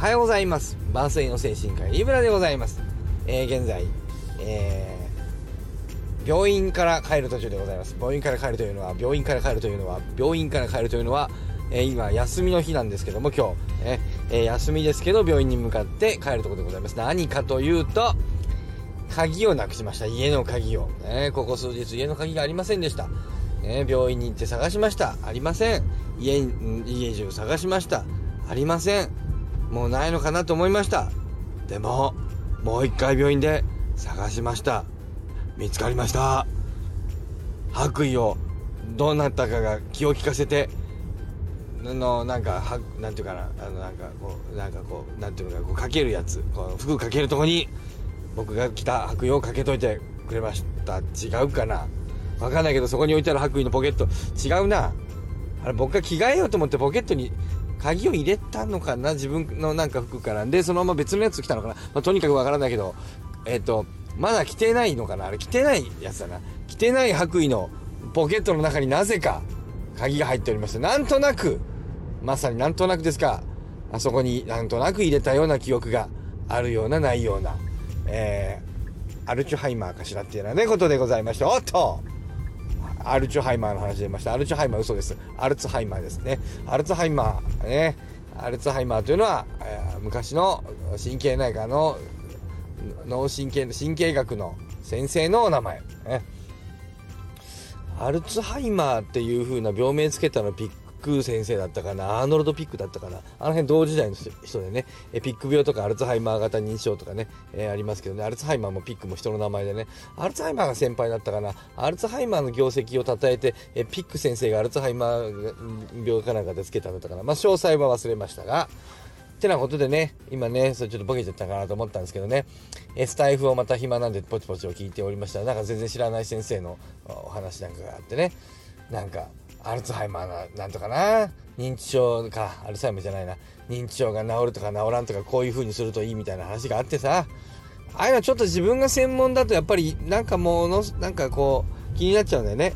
はようございます。万世の精神科医リブラでございます、えー、現在、えー、病院から帰る途中でございます。病院から帰るというのは病院から帰るというのは病院から帰るというのは、えー、今休みの日なんですけども今日、え、休みですけど病院に向かって帰るところでございます。何かというと鍵をなくしました。家の鍵を、ね、ここ数日家の鍵がありませんでした、ね、病院に行って探しました。ありません。家家中探しました。ありません。もうないのかなと思いました。でももう一回病院で探しました。見つかりました。白衣をどうなったかが気を利かせてのなんかはなんていうかなあのなんかこうなんかこうなんていうのかこうかけるやつ。こう服かけるとこに僕が着た白衣をかけといてくれました。違うかな。わかんないけどそこに置いてある白衣のポケット。違うな。あれ僕が着替えようと思ってポケットに鍵を入れたのかな自分のなんか服から。でそのまま別のやつ着たのかな、まあ、とにかくわからないけどえっ、ー、とまだ着てないのかな？あれ着てないやつだな。着てない白衣のポケットの中になぜか鍵が入っておりまして。なんとなくまさになんとなくですかあそこになんとなく入れたような記憶があるようなないようなえー、アルチュハイマーかしらっていうようなねことでございまして。おっと！アルツハイマーの話出ました。アルツハイマー嘘です。アルツハイマーですね。アルツハイマー、ね。アルツハイマーというのは、えー、昔の神経内科の脳神経、神経学の先生のお名前。ね。アルツハイマーっていう風な病名つけたのピック先生だったかなアーノルド・ピックだったかなあの辺同時代の人でねピック病とかアルツハイマー型認知症とかね、えー、ありますけどねアルツハイマーもピックも人の名前でねアルツハイマーが先輩だったかなアルツハイマーの業績を称えてえピック先生がアルツハイマー病かなんかでつけたんだったかなまあ詳細は忘れましたがってなことでね、今ね、それちょっとボケちゃったかなと思ったんですけどね、えスタイフをまた暇なんでポチポチを聞いておりました。ら、なんか全然知らない先生のお話なんかがあってね、なんか、アルツハイマーな、なんとかな、認知症か、アルツハイマーじゃないな、認知症が治るとか治らんとか、こういう風にするといいみたいな話があってさ、ああいうのちょっと自分が専門だと、やっぱり、なんかもの、なんかこう、気になっちゃうんだよね。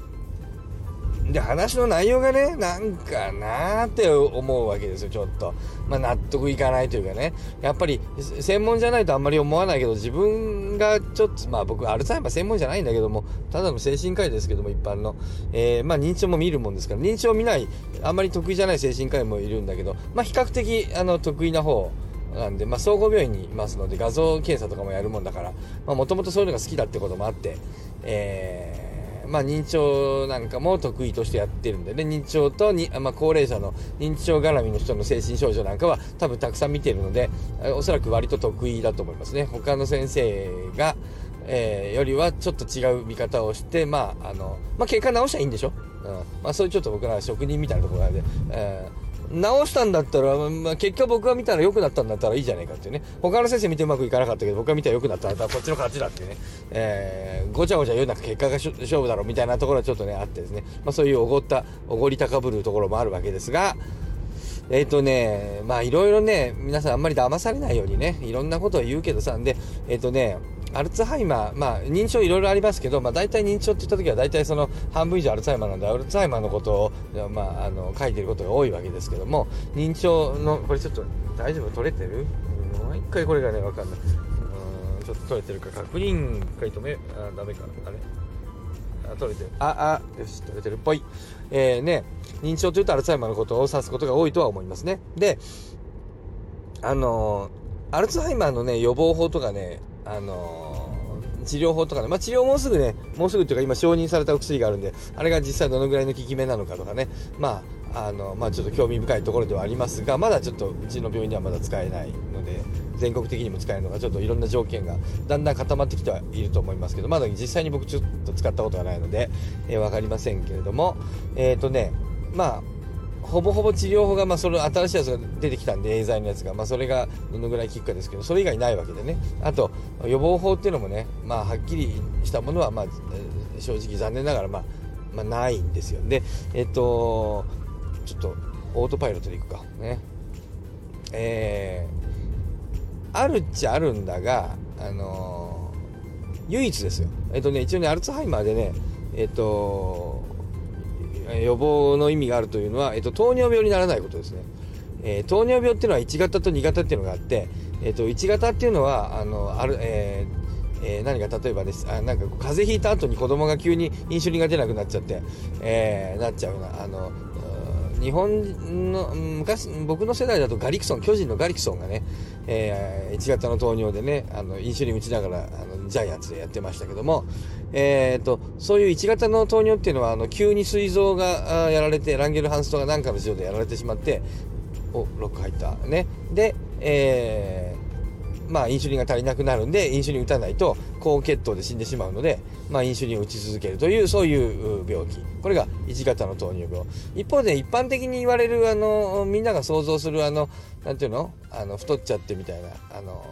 で、話の内容がね、なんかなーって思うわけですよ、ちょっと。まあ、納得いかないというかね。やっぱり、専門じゃないとあんまり思わないけど、自分がちょっと、まあ僕、アルツハイマー専門じゃないんだけども、ただの精神科医ですけども、一般の。えー、まあ認知症も見るもんですから、認知症を見ない、あんまり得意じゃない精神科医もいるんだけど、まあ比較的、あの、得意な方、なんで、まあ、総合病院にいますので、画像検査とかもやるもんだから、まあ、もともとそういうのが好きだってこともあって、えー、まあ、認知症なんかも得意としてやってるんでね。認知症とに、まあ、高齢者の認知症絡みの人の精神症状なんかは多分たくさん見てるのでおそらく割と得意だと思いますね。他の先生が、えー、よりはちょっと違う見方をしてまああの、まあ、結果直したらいいんでしょ、うん。まあ、そういうちょっと僕ら職人みたいなところなんで、えー直したんだったら、まあ、結果僕が見たら良くなったんだったらいいじゃないかっていうね。他の先生見てうまくいかなかったけど、僕が見たら良くなったんだったらこっちの勝ちだっていうね。えー、ごちゃごちゃ言うな結果が勝負だろうみたいなところはちょっとね、あってですね。まあそういうおごった、おごり高ぶるところもあるわけですが、えっ、ー、とね、まあいろいろね、皆さんあんまり騙されないようにね、いろんなことを言うけどさ、んで、えっ、ー、とね、アルツハイマー、まあ、認知症いろいろありますけど、まあ、大体認知症って言った時は大体その半分以上アルツハイマーなんで、アルツハイマーのことを、まあ、あの書いてることが多いわけですけども、認知症の、これちょっと大丈夫取れてる？毎回これがね、わかんない。うん、ちょっと取れてるか確認書いてめ、あ、ダメか。あれ？あ取れてる。あ、あ、よし、取れてるっぽい。えー、ね、認知症というとアルツハイマーのことを指すことが多いとは思いますね。で、あのアルツハイマーのね、予防法とかね、あのー、治療法とかね、まあ、治療もうすぐね、もうすぐっていうか今承認されたお薬があるんで、あれが実際どのぐらいの効き目なのかとかね、まあ、あの、まあ、ちょっと興味深いところではありますが、まだちょっとうちの病院ではまだ使えないので、全国的にも使えるのがちょっといろんな条件がだんだん固まってきてはいると思いますけど、まだ実際に僕ちょっと使ったことがないので、えー、わかりませんけれども、えっ、ー、とね、まあ、ほぼほぼ治療法が、まあ、その新しいやつが出てきたんで、エーザイのやつが、まあ、それがどのぐらい効くかですけど、それ以外ないわけでね。あと、予防法っていうのもね、まあ、はっきりしたものは、まあ、正直残念ながら、まあ、まあ、ないんですよ。で、えっと、ちょっと、オートパイロットでいくか。ね。えー、あるっちゃあるんだが、あの、唯一ですよ。えっとね、一応ね、アルツハイマーでね、えっと、予防の意味があるというのは、えっと、糖尿病にならないことですね。えー、糖尿病っていうのは1型と2型っていうのがあって、えっと、1型っていうのはあのある、えーえー、何か例えばですあなんか風邪ひいた後に子供が急にインシュリンが出なくなっちゃって、えー、なっちゃうなあの日本の昔僕の世代だとガリクソン巨人のガリクソンがね、えー、1型の糖尿でねあのインシュリン打ちながらあのジャイアンツでやってましたけども、えーと、そういう1型の糖尿っていうのはあの急に膵臓がやられてランゲルハンストが何かの事情でやられてしまっておロック入った。ね。で、えー、まあインシュリンが足りなくなるんでインシュリン打たないと高血糖で死んでしまうので、まあ、インシュリンを打ち続けるというそういう病気。これが1型の糖尿病。一方で一般的に言われるあのみんなが想像するあのなんていうの？あの太っちゃってみたいなあの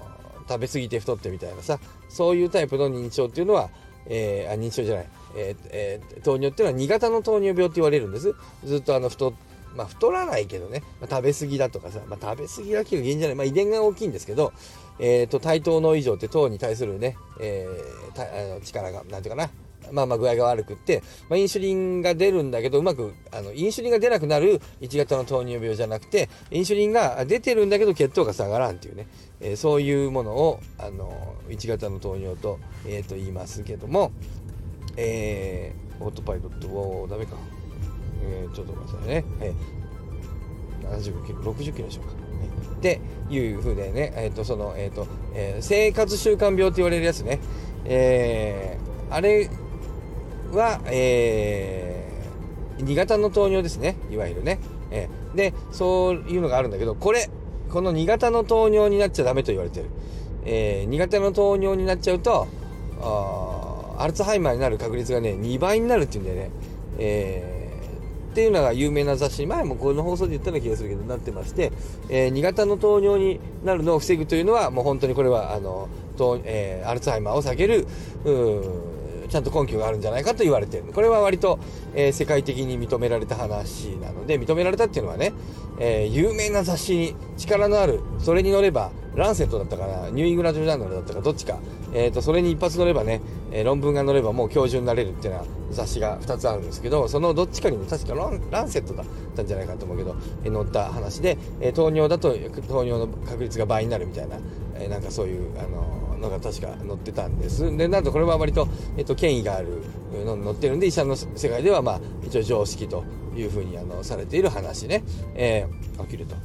食べ過ぎて太ってみたいなさそういうタイプの認知症っていうのは、えー、あ認知症じゃない、えーえー、糖尿っていうのは2型の糖尿病って言われるんです。ずっとあの太まあ、太らないけどね、まあ、食べ過ぎだとかさ、まあ、食べ過ぎだけが原因じゃない、まあ、遺伝が大きいんですけど、えーと、対等の以上って糖に対するね、えー、あの力がなんていうかな。まあまあ具合が悪くって、まあ、インシュリンが出るんだけどうまくあのインシュリンが出なくなる1型の糖尿病じゃなくてインシュリンが出てるんだけど血糖が下がらんっていうね、えー、そういうものをあの1型の糖尿と,、えー、と言いますけども、えー、オートパイロットをダメか、えー、ちょっと待ってくださいね、えー、75キロ60キロでしょうか。っていうふうでね、えーとそのえーとえー、生活習慣病って言われるやつね、えー、あれは、えー、2型の糖尿ですね。いわゆるね、えー、でそういうのがあるんだけどこれこの2型の糖尿になっちゃダメと言われてる、えー、2型の糖尿になっちゃうとアルツハイマーになる確率がね2倍になるっていうんだよね、えーっていうのが有名な雑誌前もこの放送で言ったような気がするけどなってまして、えー、2型の糖尿になるのを防ぐというのはもう本当にこれはあの、えー、アルツハイマーを避けるちゃんと根拠があるんじゃないかと言われてる。これは割と、えー、世界的に認められた話なので認められたっていうのはね、え、有名な雑誌に力のあるそれに乗ればランセットだったかな？ニューイングランドジャーナルだったか？どっちか、えーと、それに一発乗ればね、えー、論文が載ればもう教授になれるっていうような雑誌が2つあるんですけどそのどっちかにも確かランセットだったんじゃないかと思うけど、えー、載った話で、えー、糖尿だと糖尿の確率が倍になるみたいな、えー、なんかそういうあののが確か載ってたんです。でなんとこれは割と、えーと、権威があるのに載ってるんで医者の世界ではまあ一応常識というふうにあのされている話ね、えー、起きると。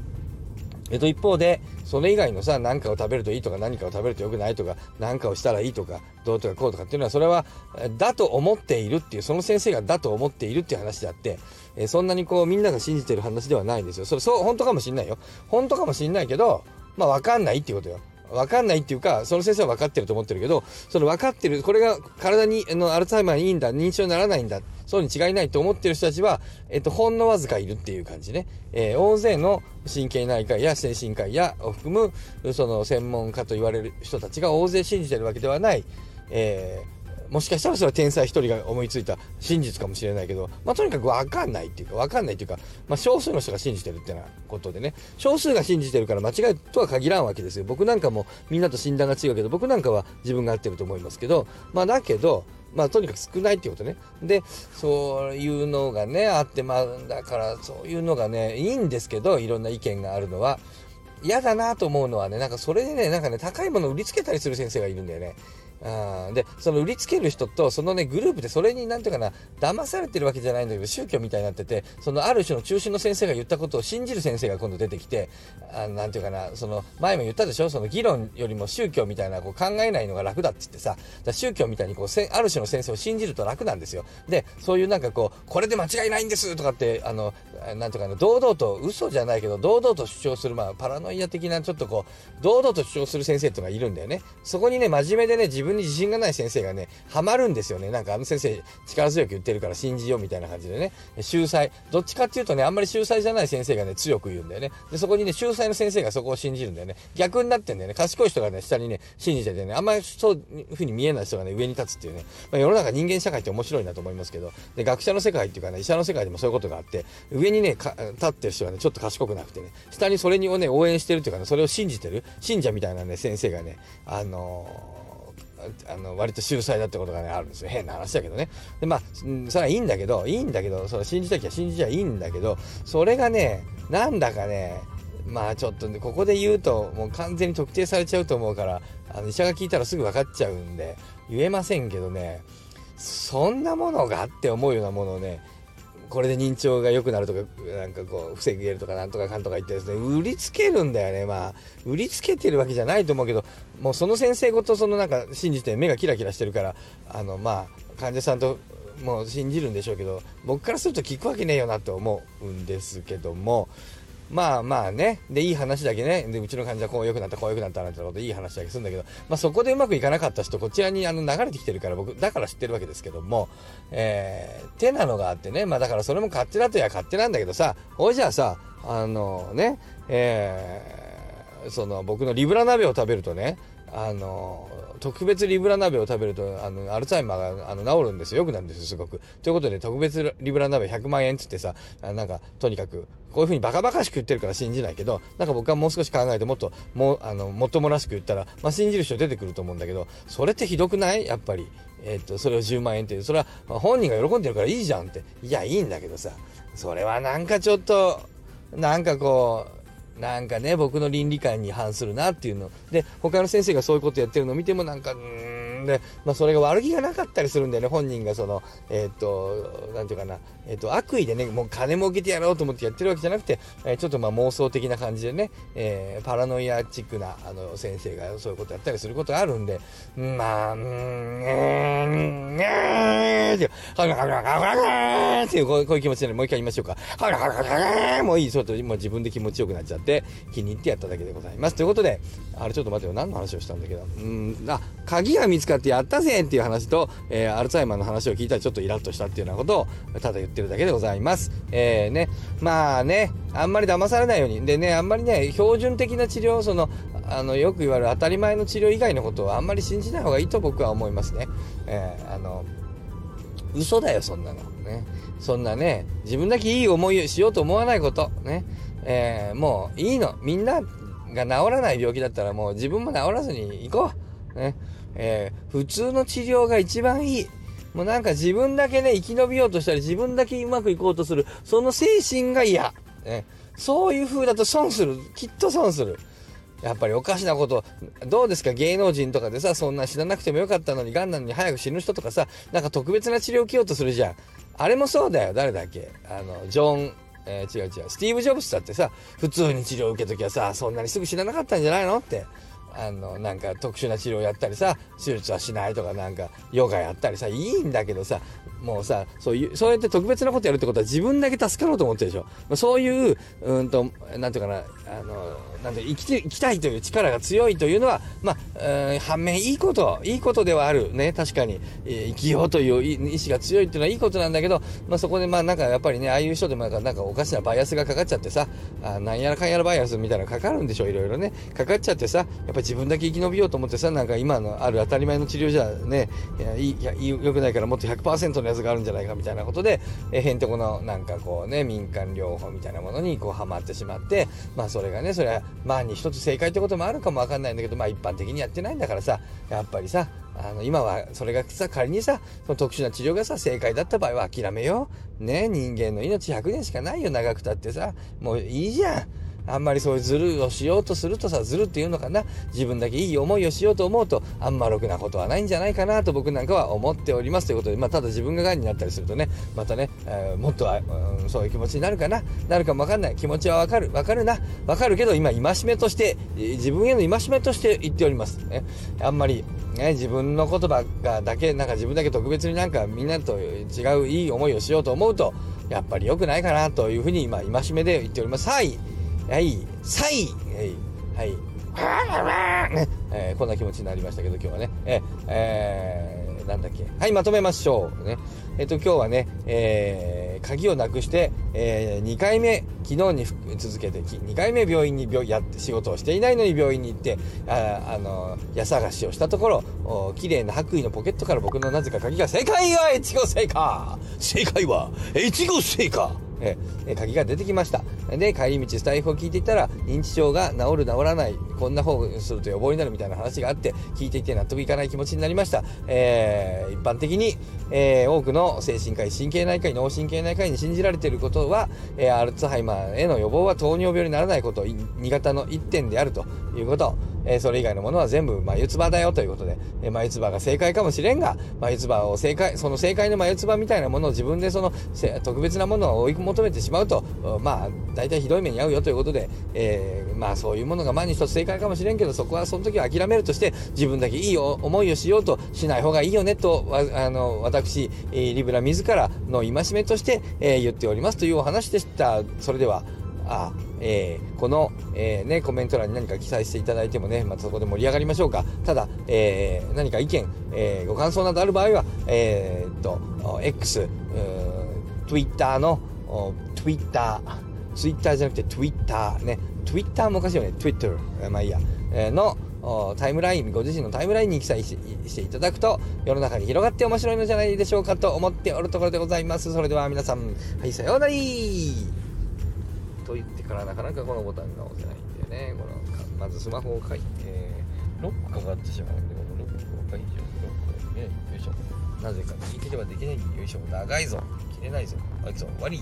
えっと、一方で、それ以外のさ、何かを食べるといいとか、何かを食べると良くないとか、何かをしたらいいとか、どうとかこうとかっていうのは、それは、だと思っているっていう、その先生がだと思っているっていう話であって、えそんなにこう、みんなが信じてる話ではないんですよ。それ、そう、本当かもしんないよ。本当かもしんないけど、まあ、わかんないっていうことよ。分かんないっていうか、その先生は分かってると思ってるけど、その分かってる、これが体に、あの、アルツハイマーにいいんだ、認知症にならないんだ、そうに違いないと思ってる人たちは、えっと、ほんのわずかいるっていう感じね。えー、大勢の神経内科医や精神科医やを含む、その専門家と言われる人たちが大勢信じてるわけではない、えーもしかしたらそれは天才一人が思いついた真実かもしれないけど、まあ、とにかく分かんないっていうか分かんないっていうか、まあ、少数の人が信じてるってなことでね。少数が信じてるから間違いとは限らんわけですよ。僕なんかもみんなと診断が違うけど僕なんかは自分が合ってると思いますけどまあだけどまあとにかく少ないっていうことね。でそういうのがねあってまあだからそういうのがねいいんですけどいろんな意見があるのは嫌だなと思うのはねなんかそれでねなんかね高いものを売りつけたりする先生がいるんだよね。あでその売りつける人とそのねグループでそれに何ていうかな騙されてるわけじゃないんだけど宗教みたいになっててそのある種の中心の先生が言ったことを信じる先生が今度出てきて何ていうかなその前も言ったでしょ？その議論よりも宗教みたいなこう考えないのが楽だっつってさ宗教みたいにこうせある種の先生を信じると楽なんですよ。でそういうなんかこうこれで間違いないんですとかってあのなんていうかな堂々と嘘じゃないけど堂々と主張するまあパラノイア的なちょっとこう堂々と主張する先生っていうのがいるんだよね。そこにね真面目でね自分分に自信がない先生がね、ハマるんですよね。なんかあの先生力強く言ってるから信じようみたいな感じでね、秀才。どっちかっていうとね、あんまり秀才じゃない先生がね、強く言うんだよね。で、そこにね、秀才の先生がそこを信じるんだよね。逆になってんだよね。賢い人がね、下にね、信じててね、あんまりそういうふうに見えない人がね、上に立つっていうね、まあ、世の中人間社会って面白いなと思いますけど、で、学者の世界っていうかね、医者の世界でもそういうことがあって、上にね、立ってる人がね、ちょっと賢くなくてね、下にそれをね、応援してるっていうかね、それを信じてる、信者みたいなね、先生がね、あのーあの割と秀才だってことがねあるんですよ。変な話だけどね。でまあそれはいいんだけどいいんだけどそれ信じたきゃ信じちゃいいんだけどそれがねなんだかねまあちょっとねここで言うともう完全に特定されちゃうと思うからあの医者が聞いたらすぐ分かっちゃうんで言えませんけどねそんなものがって思うようなものをねこれで認知症が良くなるとかなんかこう防げるとかなんとかかんとか言ってですね売りつけるんだよねまあ。売りつけてるわけじゃないと思うけどもうその先生ごとそのなんか信じて目がキラキラしてるからあのまあ患者さんともう信じるんでしょうけど僕からすると聞くわけねえよなと思うんですけどもまあまあね。で、いい話だけね。で、うちの患者はこう良くなった、こう良くなったなんてこといい話だけするんだけど、まあそこでうまくいかなかった人、こちらにあの流れてきてるから僕、だから知ってるわけですけども、えー、手なのがあってね。まあだからそれも勝手だとや勝手なんだけどさ、ほいじゃあさ、あのね、えー、その僕のリブラ鍋を食べるとね、あの特別リブラ鍋を食べるとあのアルツハイマーがあの治るんですよ。よくなるんですよすごく。ということで特別リブラ鍋100万円っつってさなんかとにかくこういうふうにバカバカしく言ってるから信じないけどなんか僕はもう少し考えてもっともうあのもっともらしく言ったら、まあ、信じる人出てくると思うんだけどそれってひどくない？やっぱり。えー、とそれを10万円っていう。それは本人が喜んでるからいいじゃんって。いやいいんだけどさ。それはなんかちょっとなんかこうなんかね、僕の倫理観に反するなっていうの。で、他の先生がそういうことやってるのを見てもなんか、うん、で、まあそれが悪気がなかったりするんだよね、本人がその、えー、っと、なんていうかな、えー、っと、悪意でね、もう金儲けてやろうと思ってやってるわけじゃなくて、えー、ちょっとまあ妄想的な感じでね、えパラノイアチックな、あの、先生がそういうことやったりすることがあるんで、まあ、うーん、えー、えー、ってい、はがはがはがはっていう、こういう気持ちで、もう一回言いましょうか。はがはがはがもういい、ちょっと今自分で気持ちよくなっちゃって、気に入ってやっただけでございます。ということで、あれちょっと待ってよ、何の話をしたんだけど、うん、あ、鍵が見つかっってやったぜっていう話と、えー、アルツハイマーの話を聞いたらちょっとイラッとしたっていうようなことを、ただ言ってるだけでございます。えー、ね、まあね、あんまり騙されないように。でね、あんまりね、標準的な治療、その、あの、よく言われる当たり前の治療以外のことはあんまり信じない方がいいと僕は思いますね。えー、あの、嘘だよ、そんなの。ね。そんなね、自分だけいい思いをしようと思わないこと。ね。えー、もういいの。みんなが治らない病気だったらもう自分も治らずに行こう。ね。えー、普通の治療が一番いい。もうなんか自分だけね、生き延びようとしたり、自分だけうまくいこうとする、その精神が嫌。ね。そういう風だと損する。きっと損する。やっぱりおかしなこと、どうですか？芸能人とかでさ、そんな死ななくてもよかったのに、ガンなのに早く死ぬ人とかさ、なんか特別な治療を受けようとするじゃん。あれもそうだよ。誰だっけ？あの、ジョン、えー、違う違う。スティーブ・ジョブスだってさ、普通に治療を受けときはさ、そんなにすぐ死ななかったんじゃないの？って。あの、なんか特殊な治療やったりさ、手術はしないとかなんか、ヨガやったりさ、いいんだけどさ、もうさ、そういう、そうやって特別なことやるってことは自分だけ助かろうと思ってるでしょ。そういう、うんと、なんていうかな、あの、なんて生きて、生きたいという力が強いというのは、まあ、反面いいこと、いいことではある。ね、確かに、えー、生きようという意志が強いっていうのはいいことなんだけど、まあそこでまあなんかやっぱりね、ああいう人でもなんかおかしなバイアスがかかっちゃってさ、あなんやらかんやらバイアスみたいなのかかるんでしょう、いろいろね。かかっちゃってさ、やっぱ自分だけ生き延びようと思ってさ、なんか今のある当たり前の治療じゃね、いや、いい、いや、良くないからもっと100%のやつがあるんじゃないかみたいなことで、えへんてこのなんかこうね、民間療法みたいなものにこうハマってしまって、まあそれがね、それは万に一つ正解ってこともあるかも分かんないんだけど、まあ一般的にやってないんだからさ、やっぱりさ、あの、今は、それがさ、仮にさ、その特殊な治療がさ、正解だった場合は諦めよう。ね、人間の命100年しかないよ、長くたってさ。もういいじゃん。あんまりそういうズルをしようとするとさ、ズルっていうのかな？自分だけいい思いをしようと思うと、あんまろくなことはないんじゃないかなと僕なんかは思っておりますということで、まあ、ただ自分が癌になったりするとね、またね、えー、もっとは、うん、そういう気持ちになるかな？なるかもわかんない。気持ちはわかる。わかるな。わかるけど、今、戒めとして、自分への戒めとして言っております。ね。あんまり、ね、自分の言葉がだけ、なんか自分だけ特別になんかみんなと違ういい思いをしようと思うと、やっぱり良くないかなというふうに今、戒めで言っております。はい。はい、さい、はい、はい、ね、え、こんな気持ちになりましたけど、今日はね、え、えー、なんだっけ、はい、まとめましょう。ね、えっ、と、今日はね、えー、鍵をなくして、えー、2回目、昨日に続けて、2回目病院に病やって仕事をしていないのに病院に行って、あ、あの、矢探しをしたところ、綺麗な白衣のポケットから僕のなぜか鍵が、正解。は越後製菓正解は越後製菓えー、鍵が出てきました。で帰り道スタイフを聞いていたら認知症が治る治らないこんな方すると予防になるみたいな話があって聞いていて納得いかない気持ちになりました、えー、一般的に、えー、多くの精神科医神経内科医脳神経内科医に信じられていることは、えアルツハイマーへの予防は糖尿病にならないこと2型の1点であるということ。えそれ以外のものは全部眉唾だよということで、え眉唾が正解かもしれんが、眉唾を正解、その正解の眉唾みたいなものを自分でその特別なものを追い込む求めてしまうと、まあ、大体ひどい目に遭うよということで、えー、まあそういうものが万に一つ正解かもしれんけど、そこはその時は諦めるとして、自分だけいい思いをしようとしない方がいいよねと、あの、私、リブラ自らの戒めとして、えー、言っておりますというお話でした。それでは、あえー、この、えー、ね、コメント欄に何か記載していただいてもね、またそこで盛り上がりましょうか。ただ、えー、何か意見、えご感想などある場合は、えっと、X、Twitter の、Twitter、Twitter じゃなくて Twitter ね、Twitter もおかしいよね、Twitter、まあいいや、えの、タイムライン、ご自身のタイムラインに記載していただくと、世の中に広がって面白いのじゃないでしょうかと思っておるところでございます。それでは皆さん、はい、さようなら。と言ってからなかなかこのボタンが押せないんだよね。このまずスマホを書いてロックかかってしまうんでこのロックを解除ロックをねよいしょ。なぜか右手ではできない。よいしょ。長いぞ。切れないぞ。はいそう終わり。